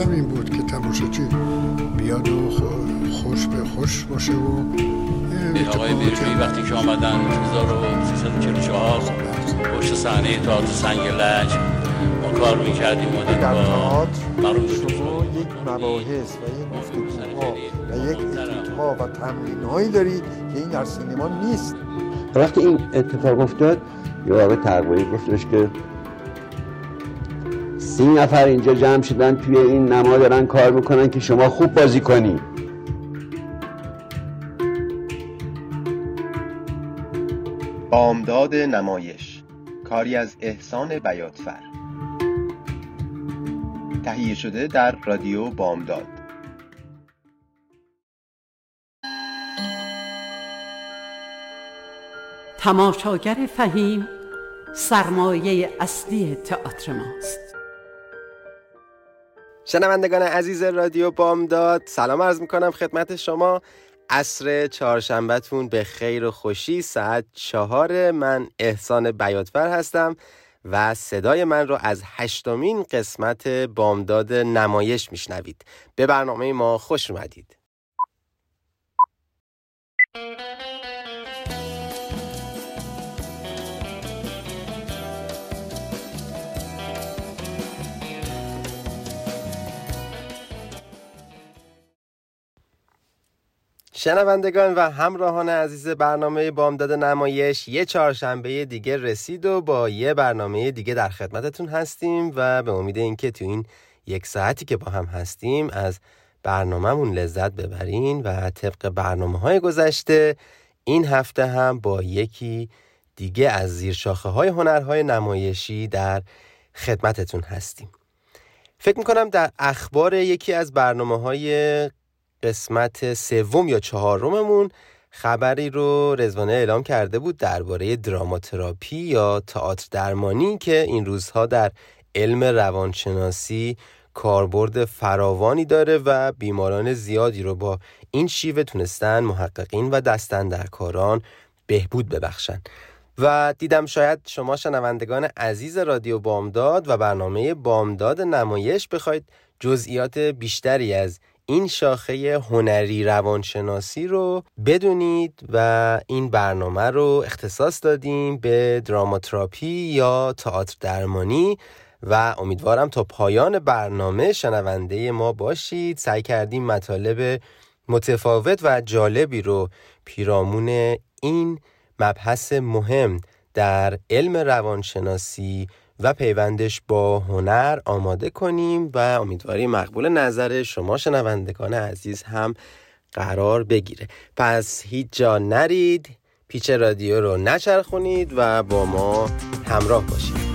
مقصودم این بود که تماشاچی بیاد و خوش به خوش باشه و آقای بیرمی وقتی که آمدن 1344 پشت صحنه تئاتر سنگ لج ما کار می‌کردیم و در تئاتر شما یک مباحث و یک گفتگوها و یک اتیتها و تمرین هایی دارید که این در سینما نیست. وقتی این اتفاق افتاد یه آقای تقویی گفتش که سی نفر اینجا جمع شدن توی این نما دارن کار می‌کنن که شما خوب بازی کنی. بامداد نمایش. کاری از احسان بیاتفر تهیه شده در رادیو بامداد. تماشاگر فهیم سرمایه اصلی تئاتر ماست. شنوندگان عزیز رادیو بامداد سلام عرض می‌کنم خدمت شما. عصر چهارشنبهتون به خیر و خوشی ساعت چهار. من احسان بیاتفر هستم و صدای من رو از هشتمین قسمت بامداد نمایش میشنوید. به برنامه ما خوش اومدید. شنوندگان و همراهان عزیز برنامه بامداد نمایش یه چهارشنبه دیگه رسید و با یه برنامه دیگه در خدمتتون هستیم و به امید اینکه تو این یک ساعتی که با هم هستیم از برنامهمون لذت ببرین و طبق برنامه های گذشته این هفته هم با یکی دیگه از زیر شاخه های هنرهای نمایشی در خدمتتون هستیم. فکر می‌کنم در اخبار یکی از برنامه های قسمت سوم یا چهارممون خبری رو رزوانه اعلام کرده بود درباره دراماتراپی یا تئاتر درمانی که این روزها در علم روانشناسی کاربرد فراوانی داره و بیماران زیادی رو با این شیوه تونستن محققین و دستندرکاران بهبود ببخشن. و دیدم شاید شما شنوندگان عزیز رادیو بامداد و برنامه بامداد نمایش بخواید جزئیات بیشتری از این شاخه هنری روانشناسی رو بدونید و این برنامه رو اختصاص دادیم به دراماتراپی یا تئاتر درمانی و امیدوارم تا پایان برنامه شنونده ما باشید. سعی کردیم مطالب متفاوت و جالبی رو پیرامون این مبحث مهم در علم روانشناسی و پیوندش با هنر آماده کنیم و امیدواریم مقبول نظر شما شنوندگان عزیز هم قرار بگیره. پس هیچ جا نرید پیچ رادیو رو نچرخونید و با ما همراه باشید.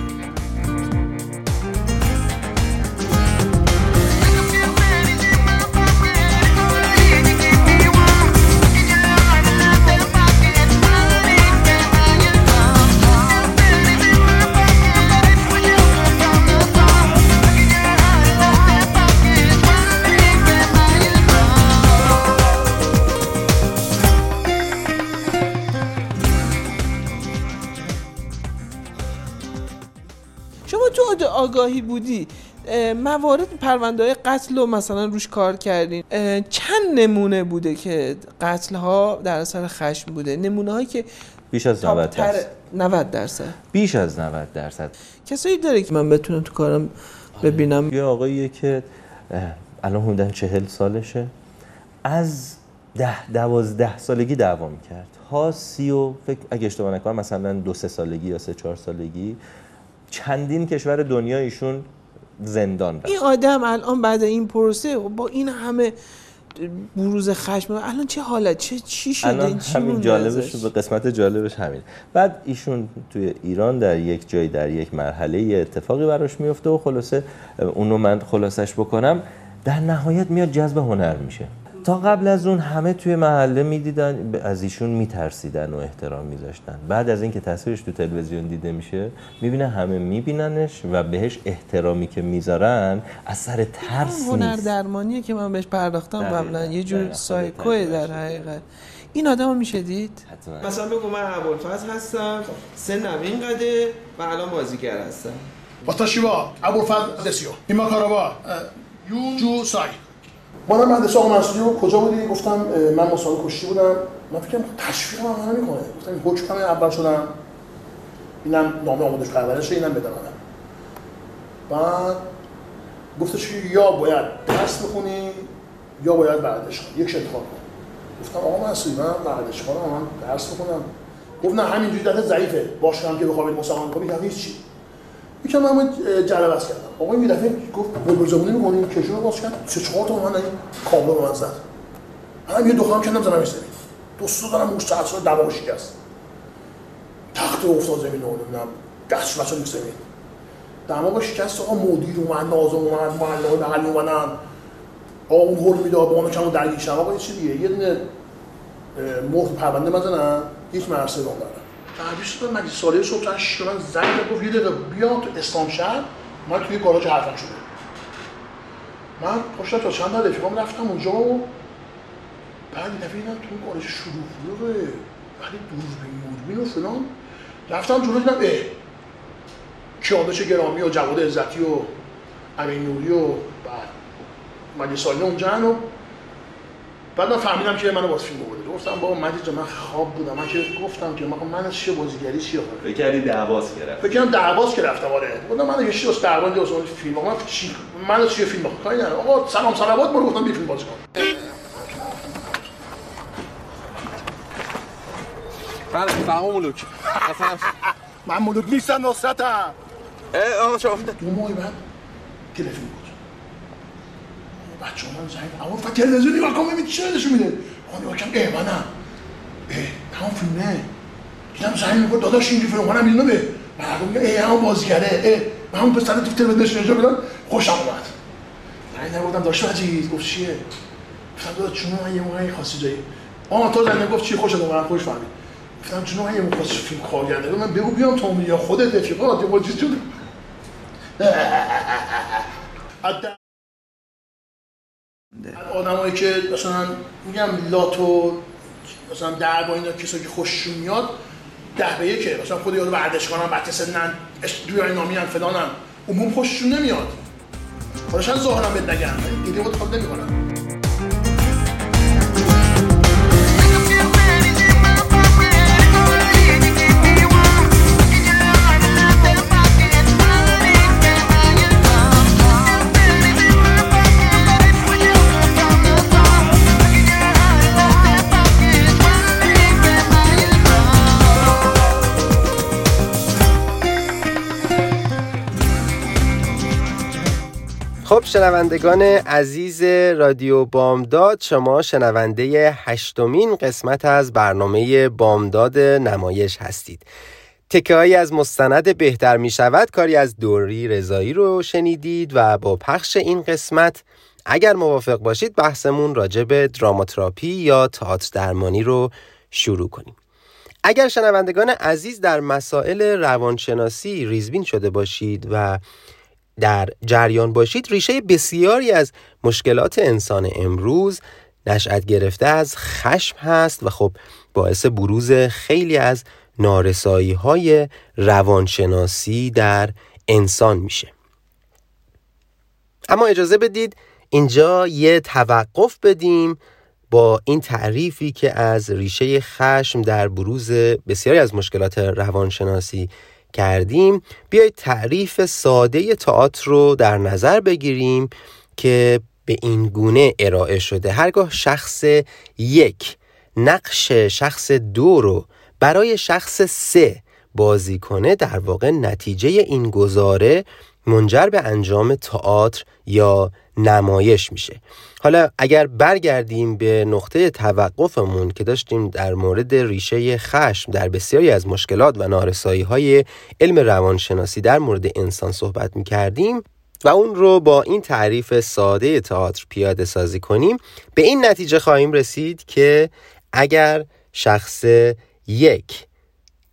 آگاهی بودی موارد پرونده های قتل رو مثلا روش کار کردین. چند نمونه بوده که قتل ها در اثر خشم بوده؟ نمونه هایی که بیش از 90 درصد. 90 درصد. بیش از 90 درصد. کسایی داره که من بتونم تو کارم ببینم. یه آقاییه که الان حدوداً 40 سالشه. از ده دوازده سالگی دعوا می‌کرد. ها سی و فکر اگه اشتباه نکنم مثلا دو سه سالگی یا سه چهار سالگی. چندین کشور دنیا ایشون زندان رفت این آدم الان بعد این پروسه با این همه بروز خشم الان چه حالت؟ چه چی شده؟ الان همین جالبش به قسمت جالبش همین بعد ایشون توی ایران در یک جای در یک مرحله اتفاقی براش میفته و خلاصه اونو من خلاصش بکنم در نهایت میاد جذب هنر میشه. تا قبل از اون همه توی محله می‌دیدن از ایشون میترسیدن و احترام میذاشتن. بعد از اینکه تصویرش تو تلویزیون دیده میشه می‌بینه همه میبیننش و بهش احترامی که می‌ذارن اثر سر ترس هنر درمانیه که من بهش پرداختم قبلا. یه جور سایکوه در حقیقت. این آدم میشه دید؟ حتما. مثلا بگو من ابوالفضل هستم سنم اینقدر و الان بازیگر هستم. واتاشیوا ابوالفضل دسیو. ایما کاروا یو جو سای ما من مهندس آقا مسئولی کجا بودی؟ گفتم من مسابقه کشتی بودم. من فکر تشویق من نمی‌کنه گفتم این حکم اول شدم. اینم نامه آموزش پرورشه اینم بده بعد گفتش که یا باید درس بخونی یا باید ورزش کنی. یک انتخاب کن. گفتم آقا مسئولی من ورزش کنم من درس بخونم. گفت نه همینجوری در ضعیفه. باش هم که بخوام مسابقه کنی هیچ چی. یکم من جلب بس کردم. آقا این دفعه گفت بلبل زبونی می‌کنی کشو باز کرد سه چهار تا من این کابل به من زد. هم یه دخام کندم زدم زمین دو سو دارم موش تاثیر دوا شکست. تخت افتاد زمین رو نمی‌دونم. دست بچا نیست زمین دما شکست آقا مدیر اومد نازم اومد معلم بغل اومدن. آقا اون هول می‌داد با اون کمو درگیر شدم آقا چی دیگه. یه دونه مهر پرونده بزنن هیچ مرسه رو دارن تعبیر شد مجلس ساله صبح 6 من زنگ گفت یه دقیقه بیا تو اسلام شهر من توی گاراژ حرفم شده. من پشت تا چند تا رفیقام رفتم اونجا و بعد دفعه دیدم تو گاراژ شروع ولی دوربین موربین و فلان. رفتم جلو دیدم اه کیانوش گرامی و جواد عزتی و امین نوری و بعد ساله اونجا و بعد من فهمیدم که منو باز فیلم بوده گفتم بابا مجید جان من خواب بودم. من که گفتم که من من از چه بازیگری چی آخه فکر کردی دعواس گرفت فکر کردم دعواس که رفتم آره. گفتم من یه چیز واسه دعوا دیگه واسه فیلم. من چی؟ من از چی فیلم بخوام؟ کاری ندارم. آقا سلام صلوات برو. گفتم فیلم بازی کن. بله فهم ملوک. من ملوک نیستم نصرتم. آقا شما دو ماه بعد تلفن بود بچه من زنگ اما فقط تلویزیون نگاه کن ببین چه نشون میده؟ آقا نگاه کردم اه منم. اه تمام فیلمه دیدم زنگ می‌گفت داداش اینجوری فیلم منم اینو به مردم میگه اه همون بازیگره. اه من همون پسر تو تلویزیون نشون بدم خوشم اومد زنگ نگفتم داشت مجید گفت چیه؟ گفتم داداش چون من یه موقعی خاصی جایی. آه تو زنگ گفت چی؟ خوشت اومد خوش فهمید گفتم چون من یه موقع فیلم کارگرده من بگو بیام تو یا خودت رفیقات یا جون آدمایی که مثلا میگم لاتو مثلا در با اینا کسایی که خوششون میاد ده به یکه. مثلا خود یارو ورزشکارن بچه سنن نامی هم فلانن. عموم خوششون نمیاد. خودشان ظاهرا نگن دیگه خود خود نمی‌کنن. خب شنوندگان عزیز رادیو بامداد شما شنونده هشتمین قسمت از برنامه بامداد نمایش هستید. تکه از مستند بهتر می شود کاری از دوری رضایی رو شنیدید و با پخش این قسمت اگر موافق باشید بحثمون راجع به دراماتراپی یا تئاتر درمانی رو شروع کنیم. اگر شنوندگان عزیز در مسائل روانشناسی ریزبین شده باشید و در جریان باشید ریشه بسیاری از مشکلات انسان امروز نشأت گرفته از خشم هست و خب باعث بروز خیلی از نارسایی های روانشناسی در انسان میشه. اما اجازه بدید اینجا یه توقف بدیم با این تعریفی که از ریشه خشم در بروز بسیاری از مشکلات روانشناسی کردیم بیایید تعریف ساده تئاتر رو در نظر بگیریم که به این گونه ارائه شده. هرگاه شخص یک نقش شخص دو رو برای شخص سه بازی کنه در واقع نتیجه این گزاره منجر به انجام تئاتر یا نمایش میشه. حالا اگر برگردیم به نقطه توقفمون که داشتیم در مورد ریشه خشم در بسیاری از مشکلات و نارسایی های علم روانشناسی در مورد انسان صحبت می‌کردیم و اون رو با این تعریف ساده تئاتر پیاده سازی کنیم به این نتیجه خواهیم رسید که اگر شخص یک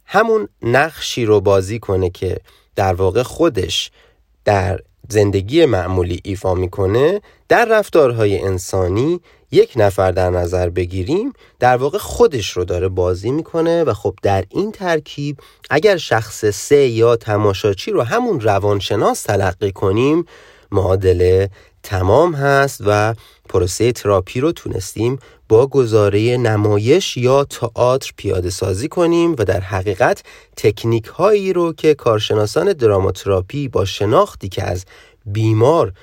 همون نقشی رو بازی کنه که در واقع خودش در زندگی معمولی ایفا می‌کنه در رفتارهای انسانی یک نفر در نظر بگیریم در واقع خودش رو داره بازی می‌کنه و خب در این ترکیب اگر شخص سه یا تماشاچی رو همون روانشناس تلقی کنیم معادله تمام هست و پروسه تراپی رو تونستیم با گزاره نمایش یا تئاتر پیاده سازی کنیم و در حقیقت تکنیک هایی رو که کارشناسان دراماتراپی با شناختی که از بیمار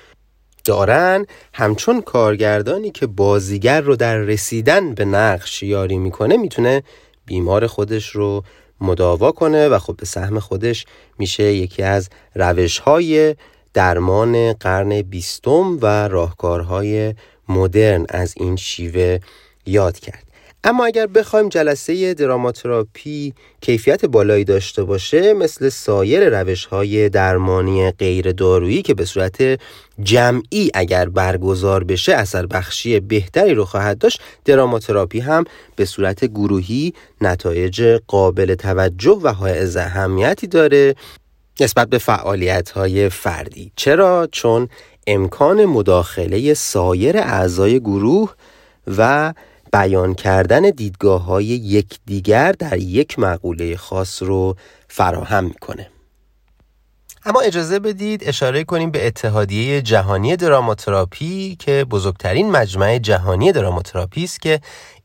دارن همچون کارگردانی که بازیگر رو در رسیدن به نقش یاری می‌کنه می‌تونه بیمار خودش رو مداوا کنه و خب به سهم خودش میشه یکی از روش های درمان قرن بیستم و راهکارهای مدرن از این شیوه یاد کرد. اما اگر بخوایم جلسه دراماتراپی کیفیت بالایی داشته باشه مثل سایر روش های درمانی غیر دارویی که به صورت جمعی اگر برگزار بشه اثر بخشی بهتری رو خواهد داشت دراماتراپی هم به صورت گروهی نتایج قابل توجه و های اهمیتی داره. نسبت به فعالیت های فردی چرا؟ چون امکان مداخله سایر اعضای گروه و بیان کردن دیدگاه های یکدیگر در یک مقوله خاص رو فراهم می‌کنه اما اجازه بدید اشاره کنیم به اتحادیه جهانی دراماتراپی که بزرگترین مجمع جهانی دراماتراپی است که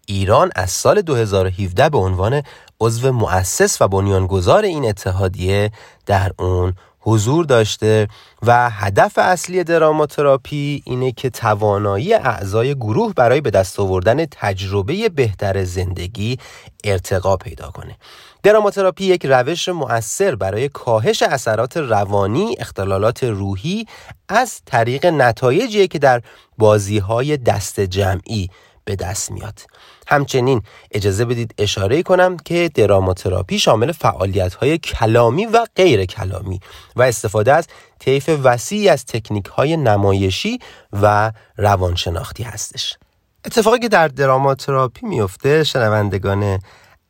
ایران از سال 2017 به عنوان عضو مؤسس و بنیانگذار این اتحادیه در اون حضور داشته و هدف اصلی دراماتراپی اینه که توانایی اعضای گروه برای به دست آوردن تجربه بهتر زندگی ارتقا پیدا کنه. دراماتراپی یک روش مؤثر برای کاهش اثرات روانی اختلالات روحی از طریق نتایجی که در بازی های دست جمعی به دست میاد. همچنین اجازه بدید اشاره کنم که دراماتراپی شامل فعالیت های کلامی و غیر کلامی و استفاده از طیف وسیعی از تکنیک های نمایشی و روانشناختی هستش. اتفاقی که در دراماتراپی میفته شنوندگان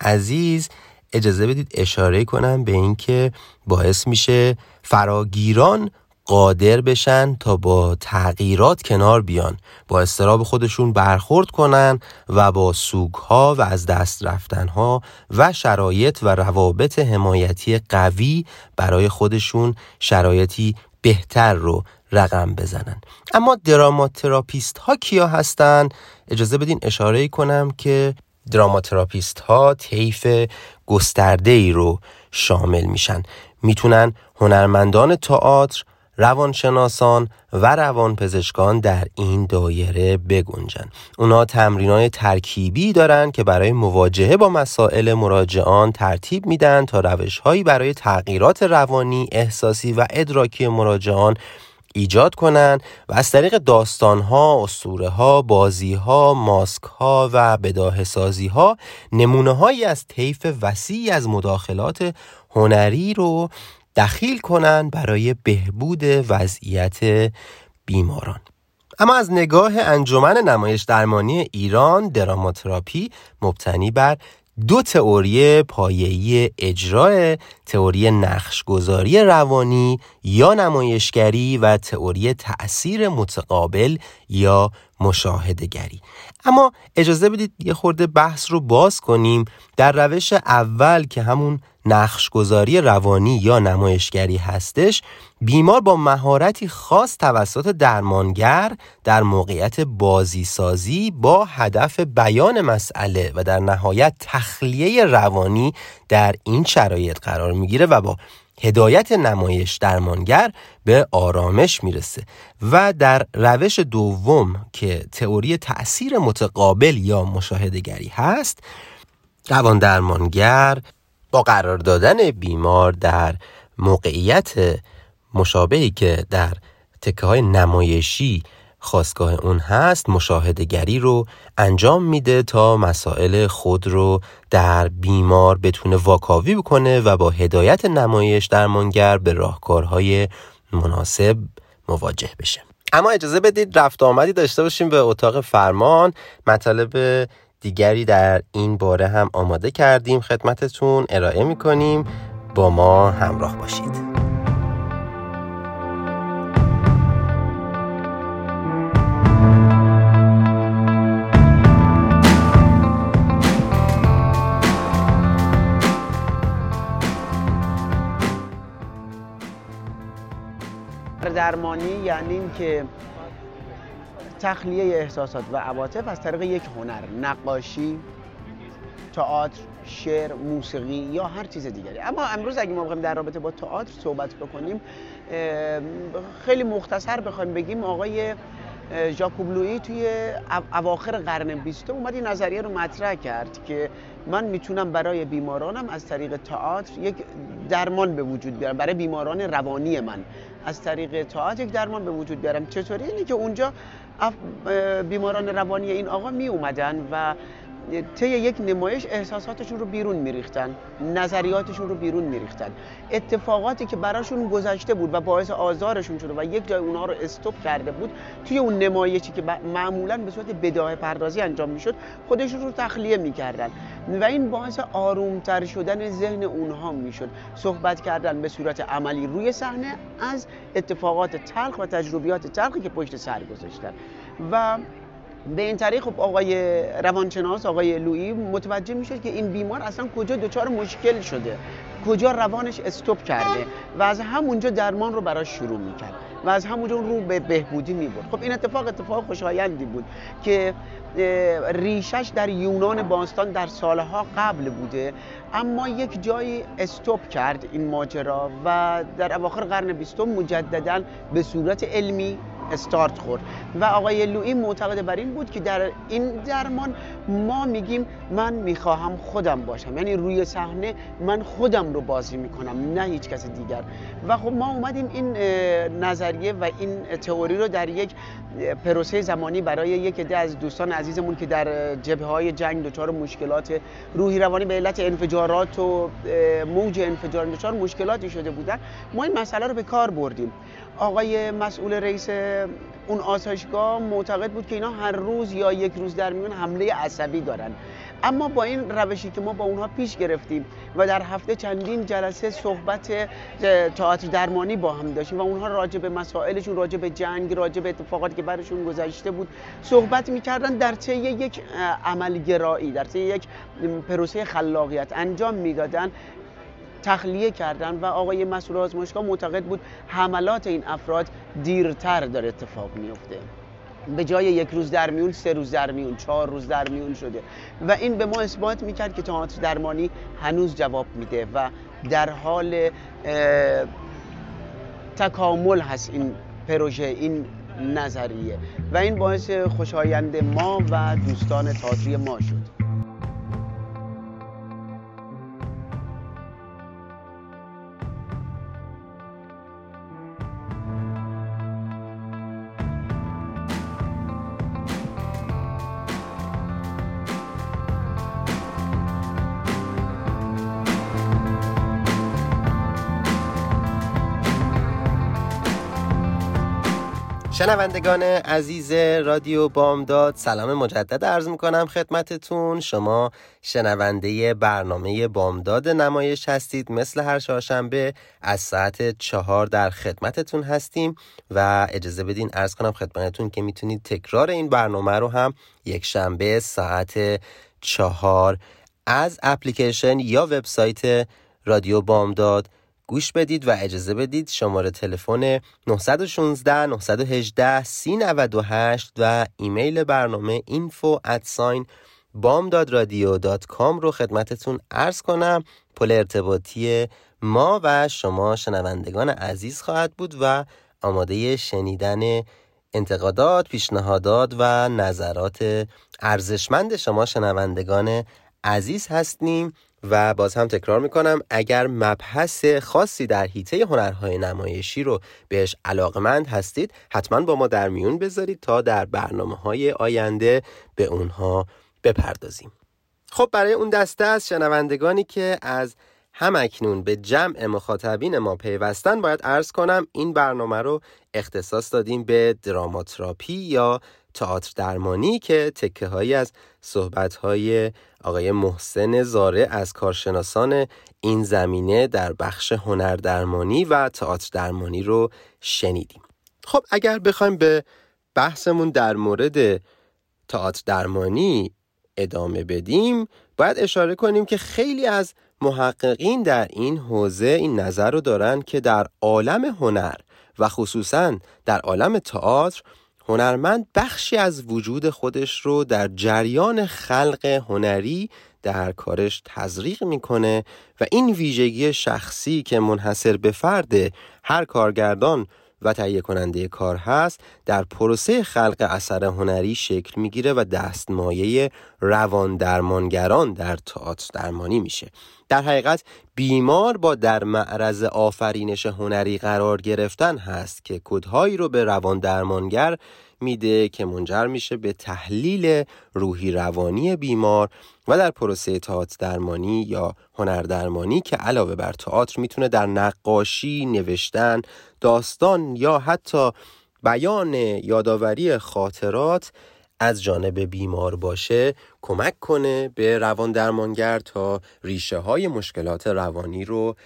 عزیز اجازه بدید اشاره کنم به اینکه باعث میشه فراگیران قادر بشن تا با تغییرات کنار بیان با استراب خودشون برخورد کنن و با ها و از دست ها و شرایط و روابط حمایتی قوی برای خودشون شرایطی بهتر رو رقم بزنن اما دراماتراپیست ها کیا هستن؟ اجازه بدین اشاره کنم که دراماتراپیست ها طیف گسترده ای رو شامل میشن می‌تونن هنرمندان تئاتر روانشناسان و روانپزشکان در این دایره بگنجن. اونا تمرین های ترکیبی دارن که برای مواجهه با مسائل مراجعان ترتیب میدن تا روش هایی برای تغییرات روانی، احساسی و ادراکی مراجعان ایجاد کنند و از طریق داستان ها، اسطوره ها، بازی ها، ماسک ها و بداه سازی ها نمونه هایی از طیف وسیعی از مداخلات هنری رو دخیل کنند برای بهبود وضعیت بیماران. اما از نگاه انجمن نمایش درمانی ایران دراماتراپی مبتنی بر دو تئوری پایه‌ای اجرای تئوری نقشگذاری روانی یا نمایشگری و تئوری تأثیر متقابل یا مشاهدگری اما اجازه بدید یه خورده بحث رو باز کنیم در روش اول که همون نقشگذاری روانی یا نمایشگری هستش بیمار با مهارتی خاص توسط درمانگر در موقعیت بازی سازی با هدف بیان مسئله و در نهایت تخلیه روانی در این شرایط قرار می‌گیره و با هدایت نمایش درمانگر به آرامش می‌رسه و در روش دوم که تئوری تأثیر متقابل یا مشاهدگری هست روان درمانگر با قرار دادن بیمار در موقعیت مشابهی که در تکه های نمایشی خواستگاه اون هست مشاهدگری رو انجام میده تا مسائل خود رو در بیمار بتونه واکاوی بکنه و با هدایت نمایش درمانگر به راهکارهای مناسب مواجه بشه. اما اجازه بدید رفت آمدی داشته باشیم به اتاق فرمان. مطالب دیگری در این باره هم آماده کردیم. خدمتتون ارائه می‌کنیم. با ما همراه باشید. درمانی یعنی که تخلیه احساسات و عواطف از طریق یک هنر نقاشی تئاتر شعر موسیقی یا هر چیز دیگری. اما امروز اگه ما بخوایم در رابطه با تئاتر صحبت بکنیم خیلی مختصر بخوایم بگیم آقای ژاکوب لویی توی اواخر قرن بیستم اومد این نظریه رو مطرح کرد که من می‌تونم برای بیمارانم از طریق تئاتر یک درمان به وجود بیارم برای بیماران روانی من. از طریق تئاتر یک درمان به وجود بیارم. چطوری؟ اینه که اونجا بیماران روانی این آقا می اومدن و طی یک نمایش احساساتشون رو بیرون میریختن نظریاتشون رو بیرون میریختن. اتفاقاتی که براشون گذشته بود و باعث آزارشون شده و یک جای اونها رو استوب کرده بود توی اون نمایشی که معمولا به صورت بداه پردازی انجام می‌شد خودشون رو تخلیه می‌کردن و این باعث آرومتر شدن ذهن اونها می‌شد. صحبت کردن به صورت عملی روی صحنه از اتفاقات تلخ و تجربیات تلخی که پشت سر گذاشتن. و به این طریق خب آقای روانشناس آقای لویی متوجه میشه که این بیمار اصلا کجا دچار مشکل شده. کجا روانش استوب کرده و از همونجا درمان رو براش شروع می‌کرد و از همونجا رو به بهبودی می‌برد. خب این اتفاق اتفاق خوشایندی بود که ریشش در یونان باستان در سالها قبل بوده اما یک جایی استوب کرد این ماجرا و در اواخر قرن بیستم مجددا به صورت علمی استارت خورد. و آقای لوئی معتقد بر این بود که در این درمان ما میگیم من می‌خواهم خودم باشم. یعنی روی صحنه من خودم رو بازی می‌کنم نه هیچ کس دیگر. و خب ما اومدیم این نظریه و این تئوری رو در یک پروسه زمانی برای یک عده از دوستان عزیزمون که در جبهه های جنگ دچار مشکلات روحی روانی به علت انفجارات و موج انفجار دچار مشکلاتی شده بودن ما این مسئله رو به کار بردیم. آقای مسئول رئیس اون آسایشگاه معتقد بود که اینا هر روز یا یک روز در میون حمله عصبی دارن. اما با این روشی که ما با اونها پیش گرفتیم و در هفته چندین جلسه صحبت تئاتر درمانی با هم داشتیم و اونها راجع به مسائلشون راجع به جنگ راجع به اتفاقاتی که برشون گذشته بود صحبت می‌کردن در طی یک عملگرایی در طی یک پروسه خلاقیت انجام می‌دادن. تخلیه کردن و آقای مسئول آزمایشگاه معتقد بود حملات این افراد دیرتر داره اتفاق میفته. به جای یک روز در میون سه روز در میون چهار روز در میون شده. و این به ما اثبات می‌کرد که تئاتر درمانی هنوز جواب میده و در حال تکامل هست این پروژه این نظریه. و این باعث خوشایند ما و دوستان تئاتری ما شد. شنوندگان عزیز رادیو بامداد سلام مجدد عرض می‌کنم خدمتتون. شما شنونده برنامه بامداد نمایش هستید. مثل هر چهارشنبه از ساعت چهار در خدمتتون هستیم و اجازه بدین عرض کنم خدمتتون که می‌تونید تکرار این برنامه رو هم یک شنبه ساعت چهار از اپلیکیشن یا وبسایت رادیو بامداد گوش بدید و اجازه بدید شماره تلفن 916 918 398 و ایمیل برنامه info at بامدادرادیو.com رو خدمتتون ارز کنم. پل ارتباطی ما و شما شنوندگان عزیز خواهد بود و آماده شنیدن انتقادات، پیشنهادات و نظرات ارزشمند شما شنوندگان عزیز هستیم. و باز هم تکرار می‌کنم اگر مبحث خاصی در حیطه هنرهای نمایشی رو بهش علاقمند هستید حتما با ما در میون بذارید تا در برنامه های آینده به اونها بپردازیم. خب برای اون دسته از شنوندگانی که از هم اکنون به جمع مخاطبین ما پیوستن باید ارز کنم این برنامه رو اختصاص دادیم به دراماتراپی یا تئاتر درمانی که تکه هایی از صحبت های آقای محسن زاره از کارشناسان این زمینه در بخش هنر درمانی و تئاتر درمانی رو شنیدیم. خب اگر بخوایم به بحثمون در مورد تئاتر درمانی ادامه بدیم باید اشاره کنیم که خیلی از محققین در این حوزه این نظر رو دارن که در عالم هنر و خصوصا در عالم تئاتر هنرمند بخشی از وجود خودش رو در جریان خلق هنری در کارش تزریق می‌کنه و این ویژگی شخصی که منحصر به فرد هر کارگردان و تهیه کننده کار هست در پروسه خلق اثر هنری شکل می‌گیره و دستمایه روان درمانگران در تئاتر درمانی میشه. در حقیقت بیمار با در معرض آفرینش هنری قرار گرفتن هست که کدهایی رو به روان درمانگر میده که منجر میشه به تحلیل روحی روانی بیمار و در پروسه تئاتر درمانی یا هنر درمانی که علاوه بر تئاتر می‌تونه در نقاشی، نوشتن، داستان یا حتی بیان یادآوری خاطرات از جانب بیمار باشه کمک کنه به روان درمانگر تا ریشه های مشکلات روانی رو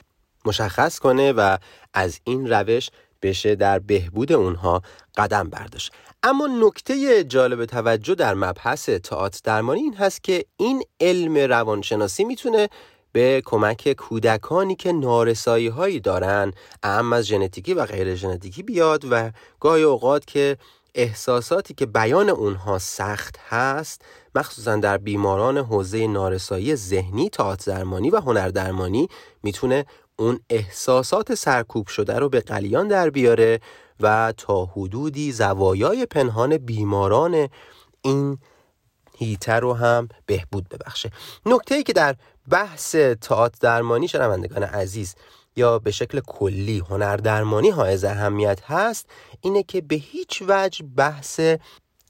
مشخص کنه و از این روش بشه در بهبود اونها قدم برداشت. اما نکته جالب توجه در مبحث تئاتر درمانی این هست که این علم روانشناسی می‌تونه به کمک کودکانی که نارسایی هایی دارن اهم از ژنتیکی و غیر ژنتیکی بیاد و گاهی اوقات که احساساتی که بیان اونها سخت هست مخصوصا در بیماران حوزه نارسایی ذهنی تئاتر درمانی و هنر درمانی می‌تونه اون احساسات سرکوب شده رو به قلیان در بیاره و تا حدودی زوایای پنهان بیماران این هیته رو هم بهبود ببخشه. نکته ای که در بحث تئاتر درمانی شنوندگان عزیز یا به شکل کلی هنر درمانی حائز اهمیت هست اینه که به هیچ وجه بحث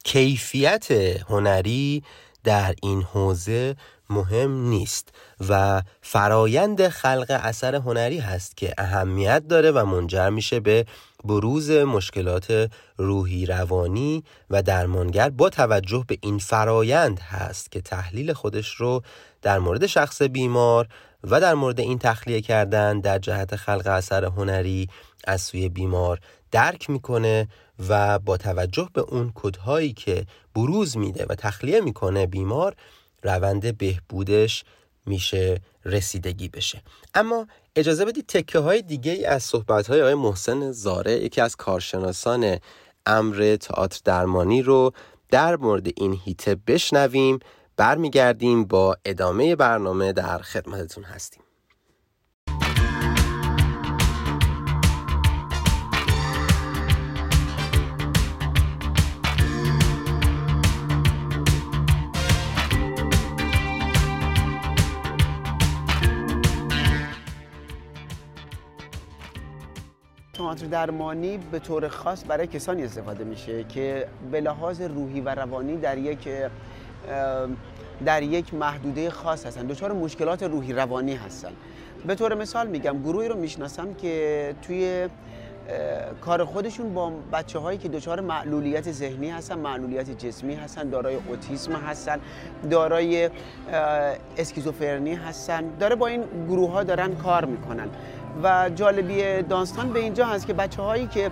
کیفیت هنری در این حوزه مهم نیست و فرایند خلق اثر هنری هست که اهمیت داره و منجر میشه به بروز مشکلات روحی روانی و درمانگر با توجه به این فرایند هست که تحلیل خودش رو در مورد شخص بیمار و در مورد این تخلیه کردن در جهت خلق اثر هنری از سوی بیمار درک می‌کنه و با توجه به اون کدهایی که بروز میده و تخلیه می‌کنه بیمار روند بهبودش میشه رسیدگی بشه. اما اجازه بدید تکه های دیگه از صحبت های آقای محسن زاره یکی از کارشناسان امر تئاتر درمانی رو در مورد این هیته بشنویم. برمیگردیم با ادامه برنامه در خدمتتون هستیم. تئاتر درمانی به طور خاص برای کسانی استفاده میشه که به لحاظ روحی و روانی در یک در یک محدوده خاص هستن. دچار مشکلات روحی روانی هستن. به طور مثال میگم گروهی رو می‌شناسم که توی کار خودشون با بچه هایی که دچار معلولیت ذهنی هستن معلولیت جسمی هستن دارای اوتیسم هستن دارای اسکیزوفرنی هستن داره با این گروه ها دارن کار می‌کنن. و جالبی داستان به اینجا هست که بچه هایی که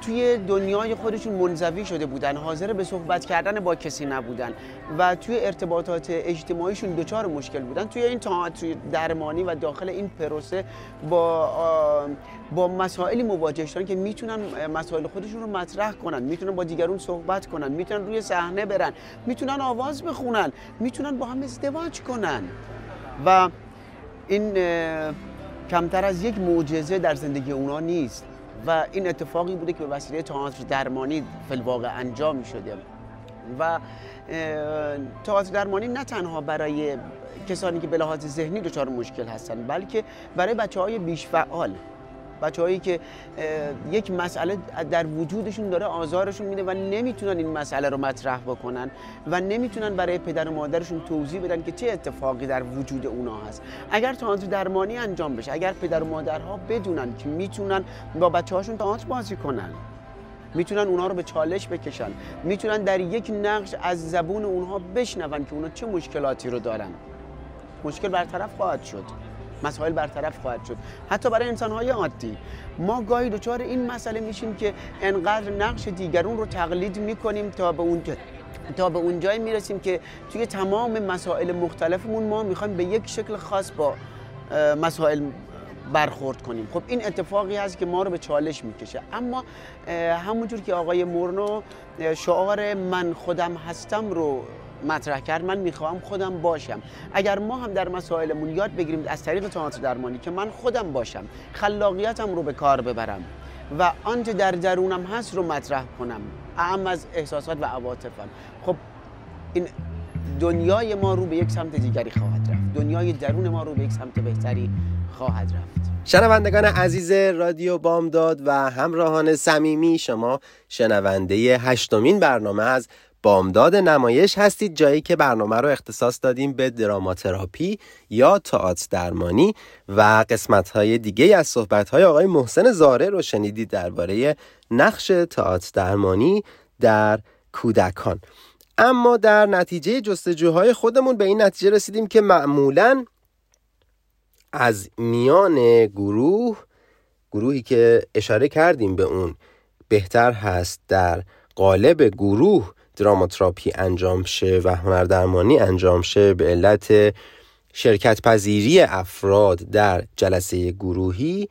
توی دنیای خودشون منزوی شده بودن حاضر به صحبت کردن با کسی نبودن و توی ارتباطات اجتماعیشون دچار مشکل بودن توی این توی درمانی و داخل این پروسه با با مسائلی مواجه شدن که می‌تونن مسائل خودشون رو مطرح کنن می‌تونن با دیگرون صحبت کنن می‌تونن روی صحنه برن می‌تونن آواز بخونن می‌تونن با هم ازدواج کنن. و این کمتر از یک معجزه در زندگی اونا نیست. و این اتفاقی بوده که به وسیله تئاتر درمانی فلواقع انجام شده. و تئاتر درمانی نه تنها برای کسانی که به لحاظ ذهنی دچار مشکل هستن بلکه برای بچه های بیش فعال. بچههایی که یک مسئله در وجودشون داره آزارشون میده و نمی‌تونن این مسئله رو مطرح بکنن و نمی‌تونن برای پدر و مادرشون توضیح بدن که چه اتفاقی در وجود اونا هست. اگر تئاتر درمانی انجام بشه اگر پدر و مادرها بدونن که می‌تونن با بچه هاشون تئاتر بازی کنن می‌تونن اونها رو به چالش بکشن می‌تونن در یک نقش از زبون اونها بشنون که اونها چه مشکلاتی رو دارن. مشکل برطرف خواهد شد. مسائل برطرف خواهد شد. حتی برای انسانهای عادی. ما گاهی دچار این مسئله میشیم که انقدر نقش دیگرون رو تقلید می‌کنیم تا به اون تا به اون جایی می‌رسیم که توی تمام مسائل مختلفمون ما می‌خوایم به یک شکل خاص با مسائل برخورد کنیم. خب این اتفاقی هست که ما رو به چالش می‌کشه. اما همونجور که آقای مورنو شعار من خودم هستم رو مطرح کرد من می‌خوام خودم باشم. اگر ما هم در مسائلمون یاد بگیریم از طریق تئاتر درمانی که من خودم باشم خلاقیتم رو به کار ببرم و آنچه در درونم هست رو مطرح کنم. اهم از احساسات و عواطفم. خب این دنیای ما رو به یک سمت دیگری خواهد رفت. دنیای درون ما رو به یک سمت بهتری خواهد رفت. شنوندگان عزیز رادیو بامداد و همراهان صمیمی شما شنونده هشتمین برنامه از بامداد نمایش هستید جایی که برنامه رو اختصاص دادیم به دراماتراپی یا تئاتر درمانی و قسمت های دیگه از صحبت های آقای محسن زاره رو شنیدید درباره نقش تئاتر درمانی در کودکان. اما در نتیجه جستجوهای خودمون به این نتیجه رسیدیم که معمولا از میان گروه گروهی که اشاره کردیم به اون بهتر هست در قالب گروه دراماتراپی انجام شه و هنردرمانی انجام شه به علت شرکت پذیری افراد در جلسه گروهی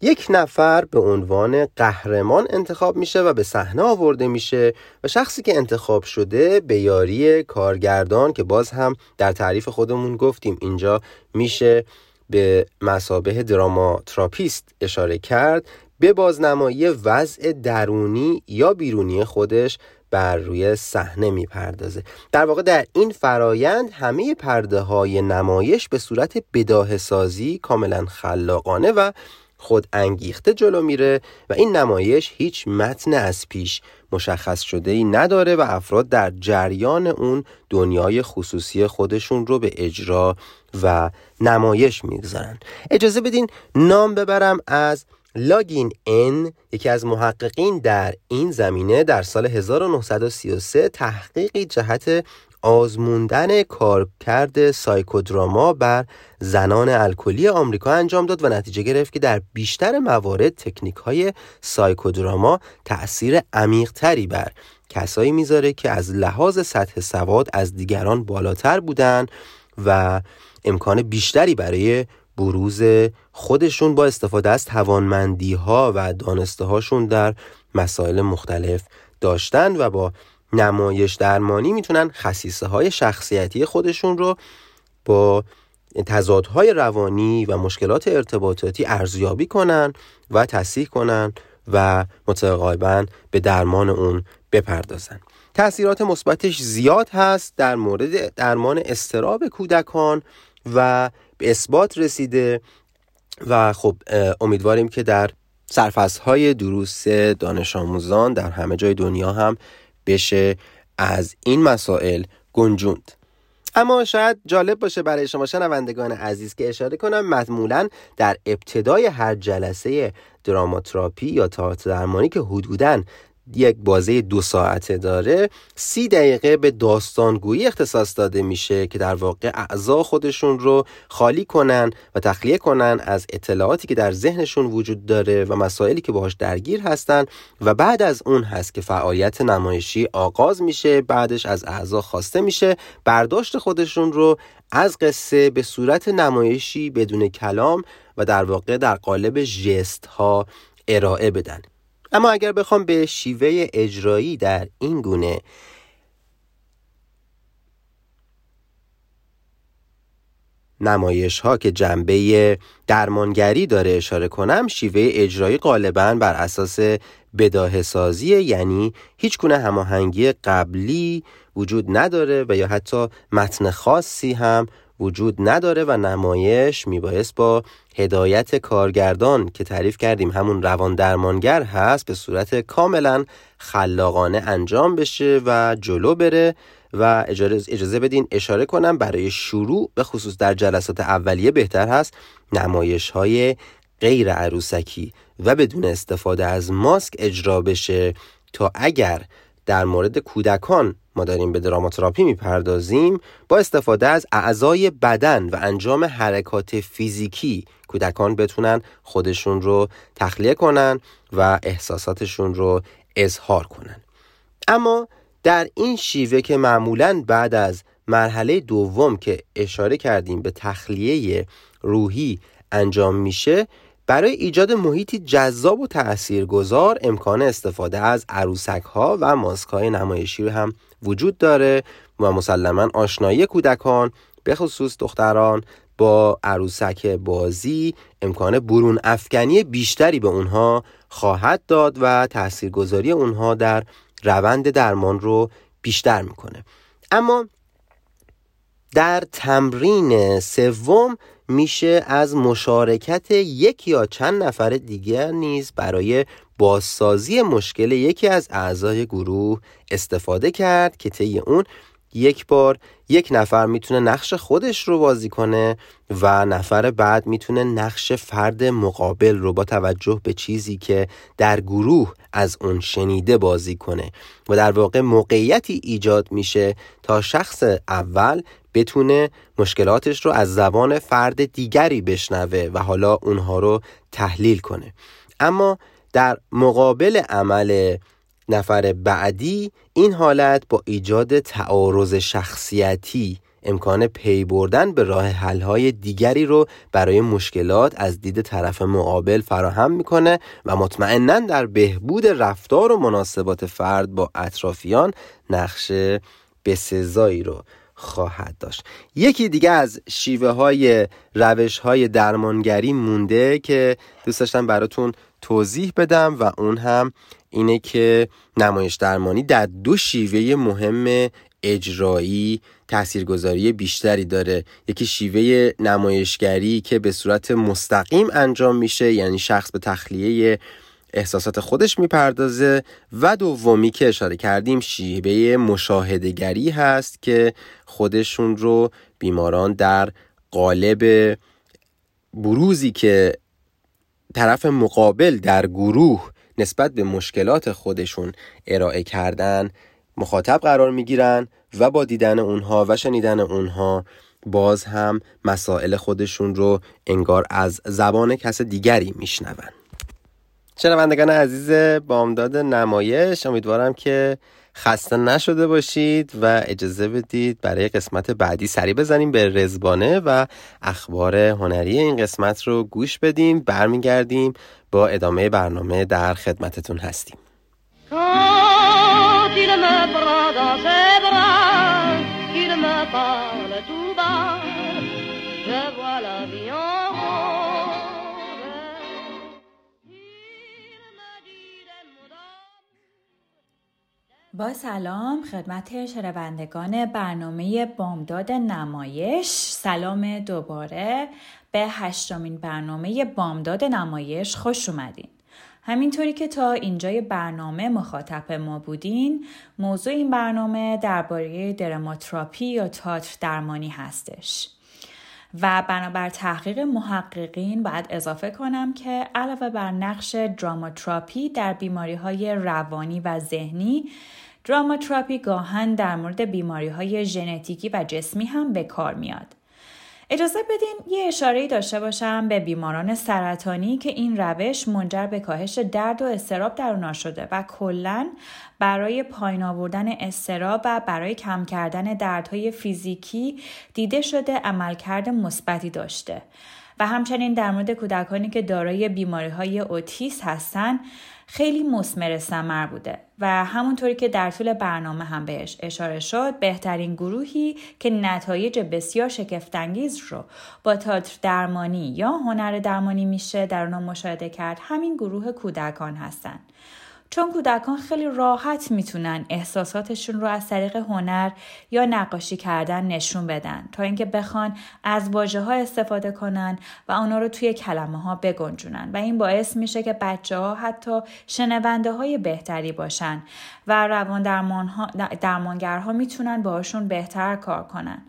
یک نفر به عنوان قهرمان انتخاب میشه و به صحنه آورده میشه و شخصی که انتخاب شده به یاری کارگردان که باز هم در تعریف خودمون گفتیم اینجا میشه به مسابه دراماتراپیست اشاره کرد به بازنمایی وضع درونی یا بیرونی خودش بر روی صحنه می‌پردازه. در واقع در این فرایند همه پرده های نمایش به صورت بداه سازی کاملا خلاقانه و خود انگیخته جلو میره و این نمایش هیچ متن از پیش مشخص شده ای نداره و افراد در جریان اون دنیای خصوصی خودشون رو به اجرا و نمایش می‌گذارن. اجازه بدین نام ببرم از لاگین ان یکی از محققین در این زمینه در سال 1933 تحقیقی جهت آزموندن کارکرد سایکودراما بر زنان الکلی آمریکا انجام داد و نتیجه گرفت که در بیشتر موارد تکنیک های سایکودراما تأثیر عمیقتری بر کسایی می‌ذاره که از لحاظ سطح سواد از دیگران بالاتر بودن و امکان بیشتری برای بروز خودشون با استفاده از توانمندی ها و دانسته هاشون در مسائل مختلف داشتن و با نمایش درمانی می‌تونن خصیصه های شخصیتی خودشون رو با تضادهای روانی و مشکلات ارتباطاتی ارزیابی کنن و تصحیح کنن و متقابلا به درمان اون بپردازن. تاثیرات مثبتش زیاد هست در مورد درمان استراب کودکان و به اثبات رسیده و خب امیدواریم که در های دروس دانش آموزان در همه جای دنیا هم بشه از این مسائل گنجوند. اما شاید جالب باشه برای شما شنوندگان عزیز که اشاره کنم معمولا در ابتدای هر جلسه دراماتراپی یا تئاتر درمانی که حدوداً یک بازه دو ساعته داره. سی دقیقه به داستانگویی اختصاص داده میشه که در واقع اعضا خودشون رو خالی کنن و تخلیه کنن از اطلاعاتی که در ذهنشون وجود داره و مسائلی که باهاش درگیر هستن و بعد از اون هست که فعالیت نمایشی آغاز میشه بعدش از اعضا خواسته میشه. برداشت خودشون رو از قصه به صورت نمایشی بدون کلام و در واقع در قالب ژست ها ارائه بدن. اما اگر بخوام به شیوه اجرایی در این گونه نمایش ها که جنبه درمانگری داره اشاره کنم شیوه اجرایی غالبا بر اساس بداه سازی یعنی هیچ گونه هماهنگی قبلی وجود نداره و یا حتی متن خاصی هم وجود نداره و نمایش میبایست با هدایت کارگردان که تعریف کردیم همون روان درمانگر هست به صورت کاملا خلاقانه انجام بشه و جلو بره و اجازه بدین اشاره کنم برای شروع به خصوص در جلسات اولیه بهتر هست نمایش های غیر عروسکی و بدون استفاده از ماسک اجرا بشه تا اگر در مورد کودکان ما داریم به دراماتراپی می‌پردازیم با استفاده از اعضای بدن و انجام حرکات فیزیکی کودکان بتونن خودشون رو تخلیه کنن و احساساتشون رو اظهار کنن. اما در این شیوه که معمولا بعد از مرحله دوم که اشاره کردیم به تخلیه روحی انجام میشه برای ایجاد محیطی جذاب و تاثیرگذار امکان استفاده از عروسک ها و ماسک های نمایشی رو هم وجود داره و مسلما آشنایی کودکان به خصوص دختران با عروسک بازی امکان برون افکنی بیشتری به اونها خواهد داد و تاثیرگذاری اونها در روند درمان رو بیشتر می‌کنه. اما در تمرین سوم میشه از مشارکت یک یا چند نفر دیگر نیز برای بازسازی مشکل یکی از اعضای گروه استفاده کرد که طی اون یک بار یک نفر می‌تونه نقش خودش رو بازی کنه و نفر بعد می‌تونه نقش فرد مقابل رو با توجه به چیزی که در گروه از اون شنیده بازی کنه. و در واقع موقعیتی ایجاد میشه تا شخص اول بتونه مشکلاتش رو از زبان فرد دیگری بشنوه و حالا اونها رو تحلیل کنه. اما در مقابل عمل نفر بعدی این حالت با ایجاد تعارض شخصیتی امکان پی بردن به راه حل‌های دیگری رو برای مشکلات از دید طرف مقابل فراهم می‌کنه و مطمئنا در بهبود رفتار و مناسبات فرد با اطرافیان نقش بسزایی رو خواهد داشت. یکی دیگه از شیوه های روش های درمانگری مونده که دوست داشتم براتون توضیح بدم و اون هم اینه که نمایش درمانی در دو شیوه مهم اجرایی تاثیرگذاری بیشتری داره. یکی شیوه نمایشگری که به صورت مستقیم انجام میشه یعنی شخص به تخلیه احساسات خودش می‌پردازه. و دومی که اشاره کردیم شیوه مشاهدگری هست که خودشون رو بیماران در قالب بروزی که طرف مقابل در گروه نسبت به مشکلات خودشون ارائه کردن مخاطب قرار می‌گیرن و با دیدن اونها و شنیدن اونها باز هم مسائل خودشون رو انگار از زبان کس دیگری میشنون. شنوندگان عزیز بامداد نمایش امیدوارم که خسته نشده باشید و اجازه بدید برای قسمت بعدی سری بزنیم به رزبانه و اخبار هنری این قسمت رو گوش بدیم برمیگردیم با ادامه برنامه در خدمتتون هستیم. با سلام خدمت شنوندگان برنامه بامداد نمایش. سلام دوباره به هشتمین برنامه بامداد نمایش خوش اومدین. همینطوری که تا اینجای برنامه مخاطب ما بودین موضوع این برنامه درباره درماتراپی یا تاتر درمانی هستش. و بنابر تحقیق محققین باید اضافه کنم که علاوه بر نقش دراماتراپی در بیماری های روانی و ذهنی دراماتراپی گاهن در مورد بیماری های ژنتیکی و جسمی هم به کار میاد. اجازه بدین یه اشاره داشته باشم به بیماران سرطانی که این روش منجر به کاهش درد و استراب در اونا شده و کلا برای پایین آوردن استراب و برای کم کردن دردهای فیزیکی دیده شده عملکرد مثبتی داشته و همچنین در مورد کودکانی که دارای بیماری های اوتیس هستند خیلی مسمر سمر بوده و همونطوری که در طول برنامه هم بهش اشاره شد بهترین گروهی که نتایج بسیار شگفتانگیز رو با تاتر درمانی یا هنر درمانی میشه در اونها مشاهده کرد همین گروه کودکان هستند چون کودکان خیلی راحت می‌تونن احساساتشون رو از طریق هنر یا نقاشی کردن نشون بدن تا اینکه بخوان از واژه ها استفاده کنن و اونا رو توی کلمه ها بگنجونن. و این باعث میشه که بچه ها حتی شنونده های بهتری باشن و روان درمان ها درمانگرها می‌تونن باشون بهتر کار کنن.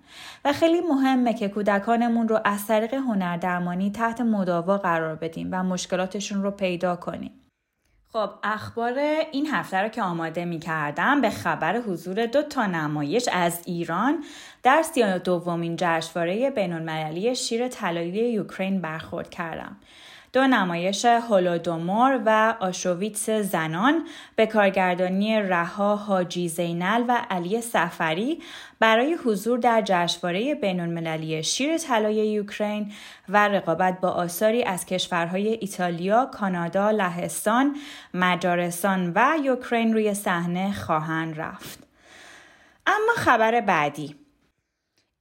و خیلی مهمه که کودکانمون رو از طریق هنر درمانی تحت مداوا قرار بدیم و مشکلاتشون رو پیدا کنیم. خب اخبار این هفته رو که آماده می کردم به خبر حضور دو تا نمایش از ایران در سی دومین جشنواره بینالمللی شیر طلایی اوکراین برخورد کردم. دو نمایش هولودومور و آشوویتس زنان به کارگردانی رها حاجی زینل و علی سفری برای حضور در جشنواره بینالمللی شیر طلای یوکرین و رقابت با آثاری از کشورهای ایتالیا، کانادا، لهستان، مجارستان و یوکرین روی صحنه خواهند رفت. اما خبر بعدی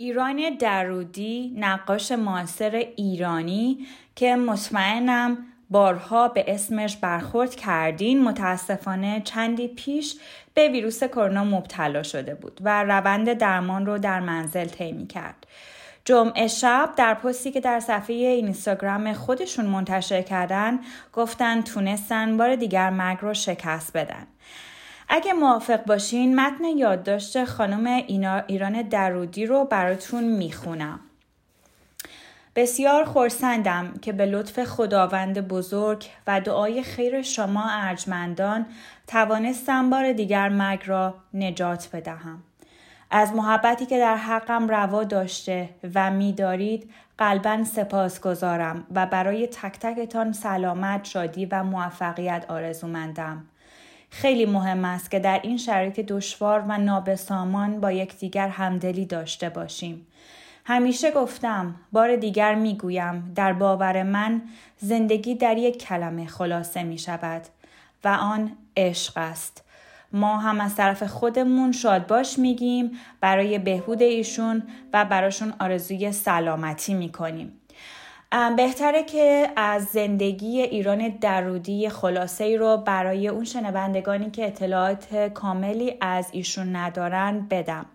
ایران درودی نقاش معاصر ایرانی که مطمئنم بارها به اسمش برخورد کردین متاسفانه چندی پیش به ویروس کرونا مبتلا شده بود و روند درمان رو در منزل طی کرد. جمعه شب در پستی که در صفحه اینستاگرام خودشون منتشر کردن گفتن تونستن بار دیگر مرگ رو شکست بدن. اگه موافق باشین متن یادداشت خانم ایران درودی رو براتون می‌خونم. بسیار خورسندم که به لطف خداوند بزرگ و دعای خیر شما ارجمندان توانستم بار دیگر مرگ را نجات بدهم. از محبتی که در حقم روا داشته و میدارید قلبا سپاس گذارم و برای تک تکتان سلامت، شادی و موفقیت آرزومندم. خیلی مهم است که در این شرایط دشوار و نابسامان با یکدیگر همدلی داشته باشیم. همیشه گفتم بار دیگر می‌گویم در باور من زندگی در یک کلمه خلاصه می شود و آن عشق است. ما هم از طرف خودمون شاد باش میگیم برای بهبود ایشون و براشون آرزوی سلامتی می‌کنیم. بهتره که از زندگی ایران درودی خلاصه ای رو برای اون شنوندگانی که اطلاعات کاملی از ایشون ندارن بدم.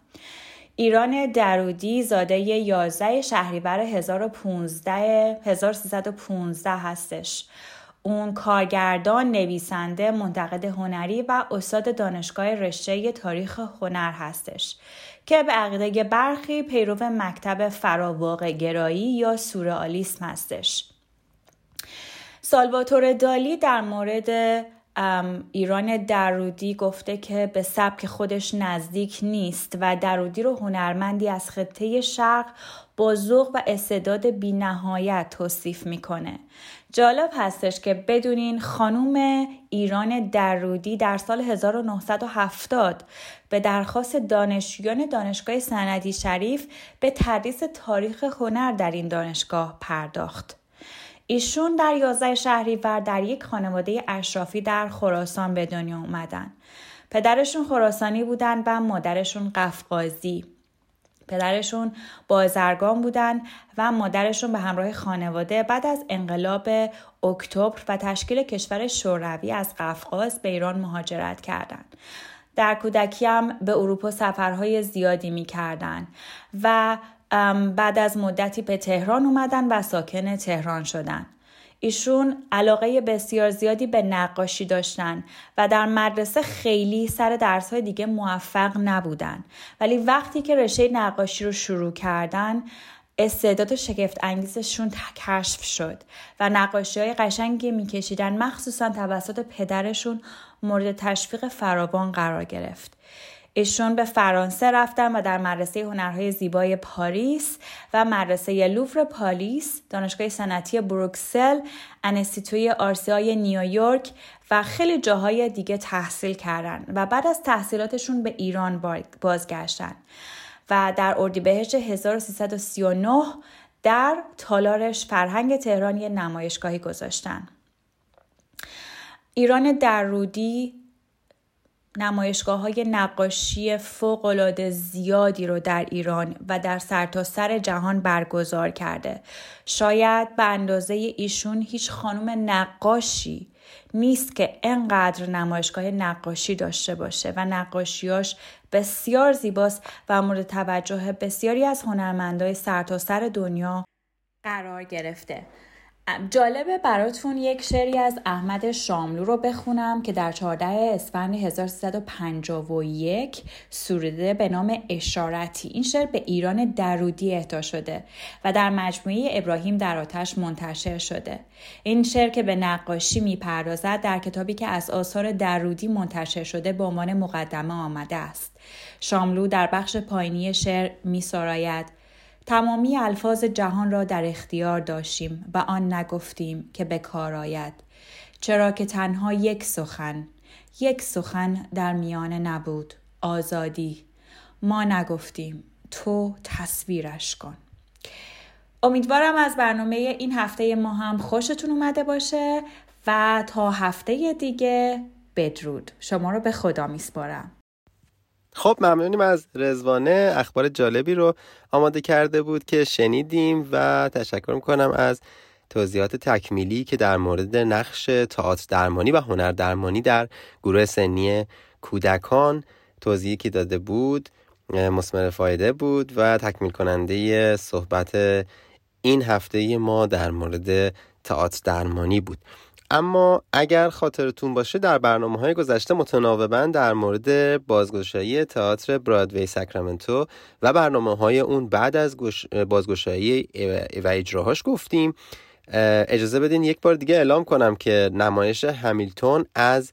ایران درودی زاده 11 شهریور 1015 1315 هستش. اون کارگردان، نویسنده، منتقد هنری و استاد دانشگاه رشته تاریخ هنر هستش که به عقیده برخی پیرو مکتب فراواقع گرایی یا سورئالیسم هستش. سالواتور دالی در مورد ایران درودی گفته که به سبک خودش نزدیک نیست و درودی رو هنرمندی از خطه شرق با ذوق و استعداد بینهایت توصیف می‌کنه جالب هستش که بدونین خانوم ایران درودی در سال 1970 به درخواست دانشجویان دانشگاه سندی شریف به تدریس تاریخ هنر در این دانشگاه پرداخت. ایشون در 11 شهریور در یک خانواده اشرافی در خراسان به دنیا اومدن. پدرشون خراسانی بودن و مادرشون قفقازی. پدرشون بازرگان بودن و مادرشون به همراه خانواده بعد از انقلاب اکتبر و تشکیل کشور شوروی از قفقاز به ایران مهاجرت کردند. در کودکی هم به اروپا سفرهای زیادی می کردن و بعد از مدتی به تهران اومدن و ساکن تهران شدن. ایشون علاقه بسیار زیادی به نقاشی داشتن و در مدرسه خیلی سر درس های دیگه موفق نبودن ولی وقتی که رشته نقاشی رو شروع کردن استعداد شگفت انگیزشون کشف شد و نقاشی های قشنگی میکشیدن مخصوصا توسط پدرشون مورد تشویق فراوان قرار گرفت. ایشون به فرانسه رفتن و در مدرسه هنرهای زیبای پاریس و مدرسه لوفر پالیس، دانشگاه صنعتی بروکسل، انستیتوی آرسیای نیویورک و خیلی جاهای دیگه تحصیل کردن و بعد از تحصیلاتشون به ایران بازگشتن و در اردیبهشت 1339 در تالارش فرهنگ تهران یه نمایشگاهی گذاشتن. ایران درودی نمایشگاه های نقاشی فوق زیادی رو در ایران و در سرتاسر سر جهان برگزار کرده. شاید به اندازه ایشون هیچ خانم نقاشی نیست که انقدر نمایشگاه نقاشی داشته باشه و نقاشیاش بسیار زیباست و مورد توجه بسیاری از هنرمندای سرتاسر سر دنیا قرار گرفته. جالبه براتون یک شعری از احمد شاملو رو بخونم که در 14 اسفند 1351 سروده به نام اشارتی این شعر به ایران درودی اهدا شده و در مجموعه ابراهیم در آتش منتشر شده. این شعر که به نقاشی می‌پردازد در کتابی که از آثار درودی منتشر شده به عنوان مقدمه آمده است. شاملو در بخش پایینی شعر میسراید. تمامی الفاظ جهان را در اختیار داشتیم و آن نگفتیم که به کار آید. چرا که تنها یک سخن یک سخن در میانه نبود آزادی. ما نگفتیم تو تصویرش کن. امیدوارم از برنامه این هفته ما هم خوشتون اومده باشه و تا هفته دیگه بدرود. شما رو به خدا میسپارم. خب ممنونیم از رزوانه اخبار جالبی رو آماده کرده بود که شنیدیم و تشکر می‌کنم از توضیحات تکمیلی که در مورد نقش تئاتر درمانی و هنر درمانی در گروه سنی کودکان توضیحی که داده بود مسمر فایده بود و تکمیل کننده صحبت این هفته ما در مورد تئاتر درمانی بود. اما اگر خاطرتون باشه در برنامه های گذشته متناوبا در مورد بازگشایی تئاتر برادوی ساکرامنتو و برنامه های اون بعد از بازگشایی و اجراهاش گفتیم اجازه بدین یک بار دیگه اعلام کنم که نمایش همیلتون از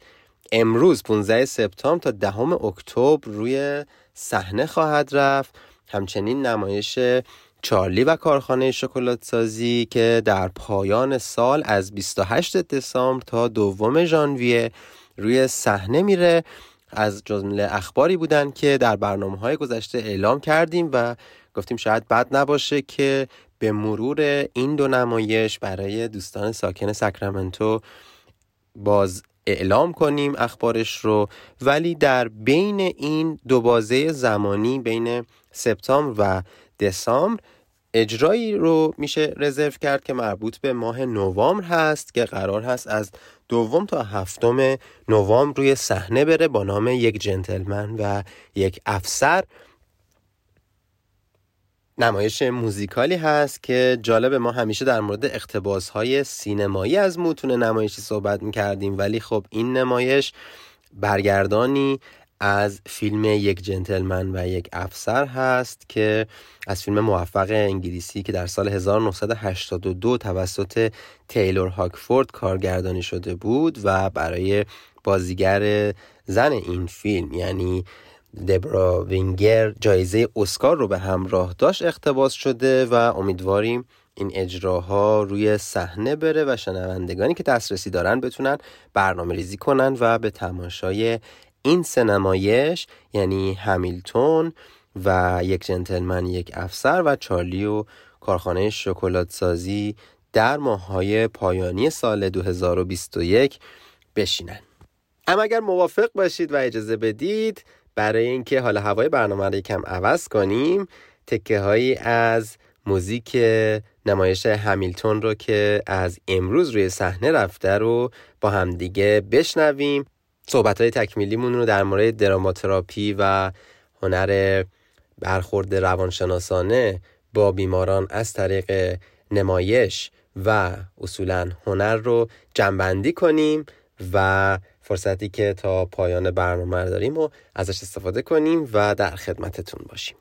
امروز 15 سپتامبر تا دهم اکتبر روی صحنه خواهد رفت. همچنین نمایش چارلی و کارخانه شکلات سازی که در پایان سال از 28 دسامبر تا دوم ژانویه روی صحنه میره. از جمله اخباری بودن که در برنامه های گذشته اعلام کردیم و گفتیم شاید بد نباشه که به مرور این دو نمایش برای دوستان ساکن ساکرامنتو باز اعلام کنیم اخبارش رو. ولی در بین این دو بازه زمانی بین سپتامبر و دسامبر اجرایی رو میشه رزرو کرد که مربوط به ماه نوامبر هست که قرار هست از دوم تا هفتم نوامبر روی صحنه بره با نام یک جنتلمن و یک افسر. نمایش موزیکالی هست که جالب ما همیشه در مورد اقتباس های سینمایی از متون نمایشی صحبت می‌کردیم ولی خب این نمایش برگردانی از فیلم یک جنتلمن و یک افسر هست که از فیلم موفق انگلیسی که در سال 1982 توسط تیلور هاکفورد کارگردانی شده بود و برای بازیگر زن این فیلم یعنی دبرا وینگر جایزه اسکار رو به همراه داشت اقتباس شده و امیدواریم این اجراها روی صحنه بره و شنوندگانی که دسترسی دارن بتونن برنامه ریزی کنن و به تماشای این سنمایش یعنی همیلتون و یک جنتلمن یک افسر و چارلی و کارخانه شکلات سازی در ماههای پایانی سال 2021 بشینن. اما اگر موافق باشید و اجازه بدید برای اینکه حالا هوای برنامه رو یکم عوض کنیم تکه هایی از موزیک نمایش همیلتون رو که از امروز روی صحنه رفته رو با همدیگه بشنویم. صحبت های تکمیلیمون رو در مورد دراماتراپی و هنر برخورد روانشناسانه با بیماران از طریق نمایش و اصولا هنر رو جنبندی کنیم و فرصتی که تا پایان برنامه داریم و ازش استفاده کنیم و در خدمتتون باشیم.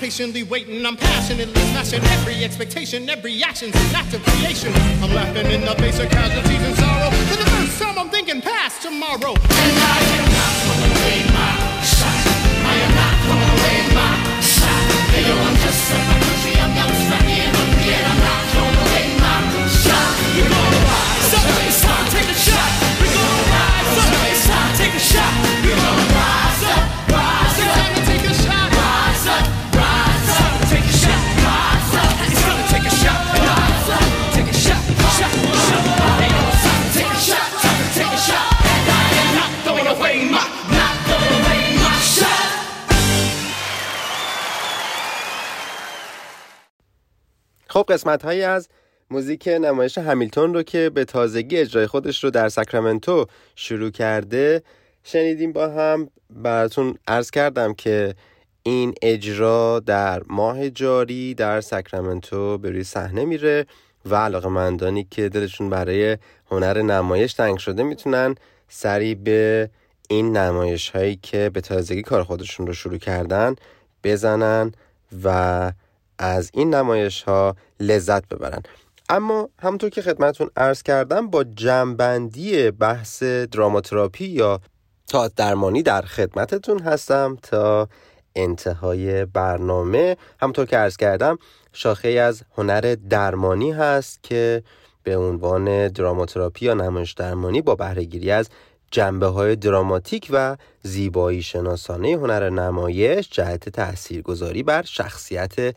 Patiently waiting, I'm passionately smashing every expectation, every action's an act of creation. I'm laughing in the face of casualties and sorrow. For the first time, I'm thinking past tomorrow. And I am not throwing away my shot. I am not throwing away my shot. Hey, yo, I'm just my country, I'm young, scrappy, and hungry, and I'm not throwing away my shot. You're gonna rise, so it's time, take a shot. We're gonna rise, so it's time, take a shot. خب قسمت هایی از موزیک نمایش همیلتون رو که به تازگی اجرای خودش رو در ساکرامنتو شروع کرده شنیدیم با هم. براتون عرض کردم که این اجرا در ماه جاری در ساکرامنتو به روی صحنه میره و علاقه مندانی که دلشون برای هنر نمایش تنگ شده می‌تونن سری به این نمایش هایی که به تازگی کار خودشون رو شروع کردن بزنن و از این نمایش ها لذت ببرن. اما همونطور که خدمتون عرض کردم با جمعبندی بحث دراماتراپی یا تا درمانی در خدمتتون هستم تا انتهای برنامه. همونطور که عرض کردم شاخه از هنر درمانی هست که به عنوان دراماتراپی یا نمایش درمانی با بهرهگیری از جنبه های دراماتیک و زیبایی شناسانه هنر نمایش جهت تاثیرگذاری بر شخصیت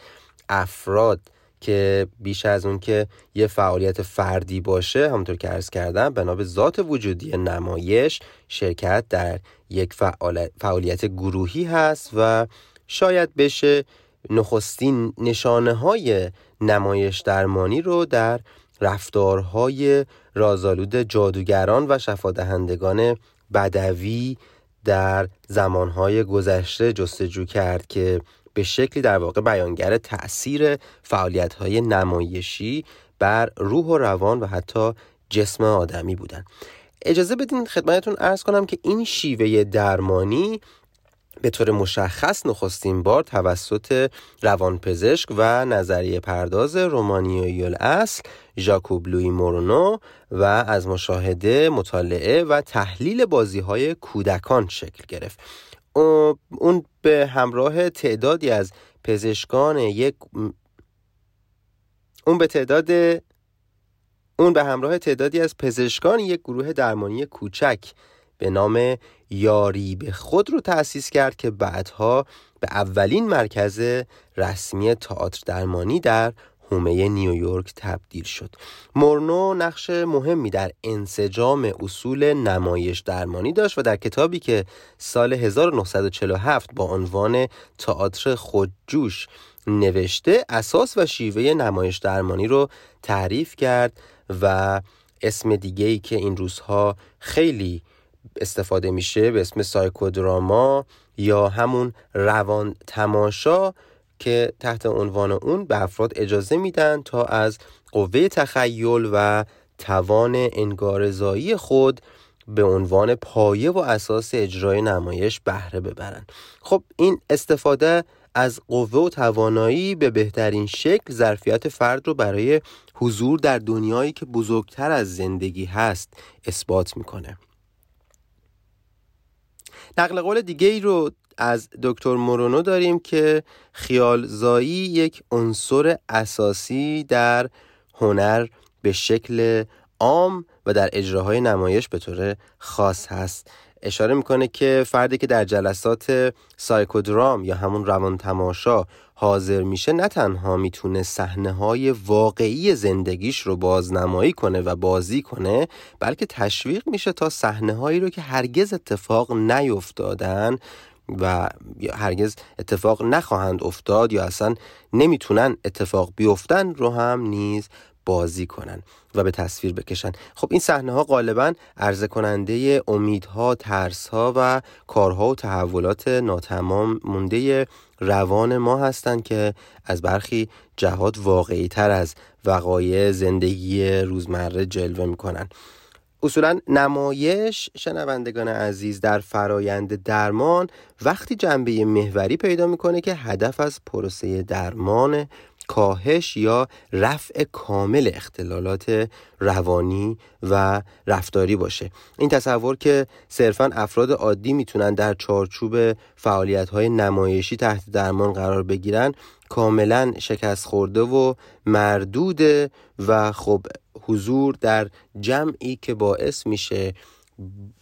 افراد که بیش از اون که یه فعالیت فردی باشه همونطور که عرض کردم بنا به ذات وجودی نمایش شرکت در یک فعالیت گروهی هست و شاید بشه نخستین نشانه های نمایش درمانی رو در رفتارهای رازآلود جادوگران و شفادهندگان بدوی در زمانهای گذشته جستجو کرد که به شکلی در واقع بیانگر تأثیر فعالیت‌های نمایشی بر روح و روان و حتی جسم آدمی بودن. اجازه بدین خدمتتون ارز کنم که این شیوه درمانی به طور مشخص نخستین بار توسط روانپزشک و نظریه پرداز رومانیایی الاصل ژاکوب لوی مورونو و از مشاهده مطالعه و تحلیل بازی های کودکان شکل گرفت. اون به همراه تعدادی از پزشکان یک اون به تعداد اون به همراه تعدادی از پزشکان یک گروه درمانی کوچک به نام یاری به خود رو تأسیس کرد که بعدها به اولین مرکز رسمی تئاتر درمانی در حومه نیویورک تبدیل شد. مورنو نقش مهمی در انسجام اصول نمایش درمانی داشت و در کتابی که سال 1947 با عنوان تئاتر خودجوش نوشته اساس و شیوه نمایش درمانی رو تعریف کرد و اسم دیگه ای که این روزها خیلی استفاده میشه به اسم سایکودراما یا همون روان تماشا که تحت عنوان اون به افراد اجازه میدن تا از قوه تخیل و توان انگارزایی خود به عنوان پایه و اساس اجرای نمایش بهره ببرن. خب این استفاده از قوه و توانایی به بهترین شکل ظرفیت فرد رو برای حضور در دنیایی که بزرگتر از زندگی هست اثبات می‌کنه. نقل قول دیگه ای رو از دکتر مورونو داریم که خیالزایی یک عنصر اساسی در هنر به شکل عام و در اجراهای نمایش به طور خاص هست. اشاره می‌کنه که فردی که در جلسات سایکودرام یا همون روان تماشا حاضر میشه نه تنها می‌تونه صحنه های واقعی زندگیش رو بازنمایی کنه و بازی کنه بلکه تشویق میشه تا صحنه هایی رو که هرگز اتفاق نیفتادن و هرگز اتفاق نخواهند افتاد یا اصلا نمی‌تونن اتفاق بیفتن رو هم نیز بازی کنن و به تصویر بکشن. خب این صحنه ها غالبا عرضه کننده امیدها ترسها و کارها و تحولات ناتمام مونده روان ما هستند که از برخی جهات واقعی تر از وقایع زندگی روزمره جلوه می‌کنن. اصولا نمایش شنوندگان عزیز در فرایند درمان وقتی جنبه محوری پیدا می‌کنه که هدف از پروسه درمان کاهش یا رفع کامل اختلالات روانی و رفتاری باشه. این تصور که صرفا افراد عادی می‌تونن در چارچوب فعالیت های نمایشی تحت درمان قرار بگیرن کاملا شکست خورده و مردوده و خب حضور در جمعی که باعث میشه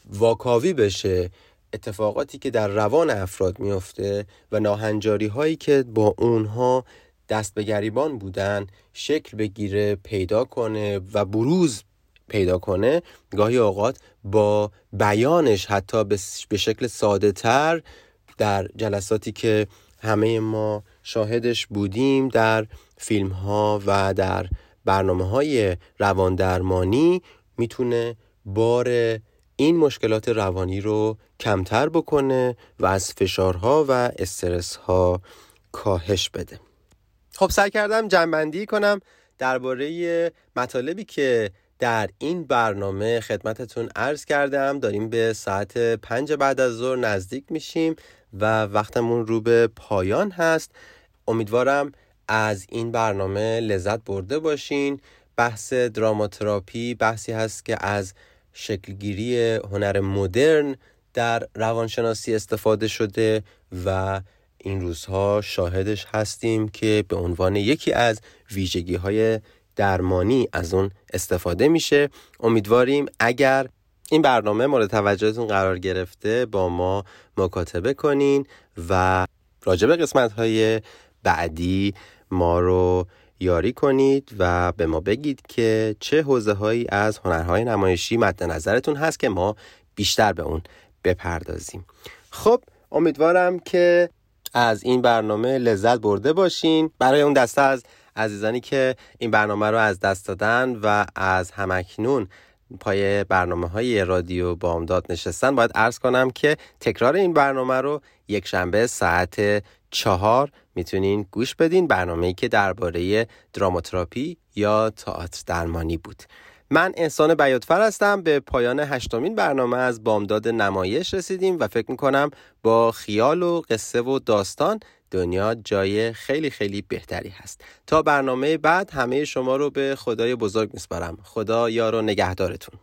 واکاوی بشه اتفاقاتی که در روان افراد میافته و ناهنجاری هایی که با اونها دست به گریبان بودن شکل بگیره پیدا کنه و بروز پیدا کنه گاهی اوقات با بیانش حتی به شکل ساده تر در جلساتی که همه ما شاهدش بودیم در فیلم ها و در برنامه های روان درمانی می‌تونه بار این مشکلات روانی رو کمتر بکنه و از فشارها و استرس ها کاهش بده. خب سعی کردم جنبندی کنم درباره مطالبی که در این برنامه خدمتتون عرض کردم. داریم به ساعت پنج بعد از ظهر نزدیک میشیم و وقتمون رو به پایان هست. امیدوارم از این برنامه لذت برده باشین. بحث دراماتراپی بحثی هست که از شکلگیری هنر مدرن در روانشناسی استفاده شده و این روزها شاهدش هستیم که به عنوان یکی از ویژگی های درمانی از اون استفاده میشه. امیدواریم اگر این برنامه مورد توجهتون قرار گرفته با ما مکاتبه کنین و راجع به قسمت های بعدی ما رو یاری کنید و به ما بگید که چه حوزه هایی از هنرهای نمایشی مد نظرتون هست که ما بیشتر به اون بپردازیم. خب امیدوارم که از این برنامه لذت برده باشین. برای اون دسته از عزیزانی که این برنامه رو از دست دادن و از همکنون پای برنامه های رادیو بامداد نشستن باید ارز کنم که تکرار این برنامه رو یک شنبه ساعت چهار می‌تونین گوش بدین برنامه که درباره دراماتراپی یا تئاتر درمانی بود. من انسان بیاتفر هستم. به پایان هشتمین برنامه از بامداد نمایش رسیدیم و فکر می‌کنم با خیال و قصه و داستان دنیا جای خیلی خیلی بهتری هست. تا برنامه بعد همه شما رو به خدای بزرگ میسپارم. خدا یار و نگهدارتون.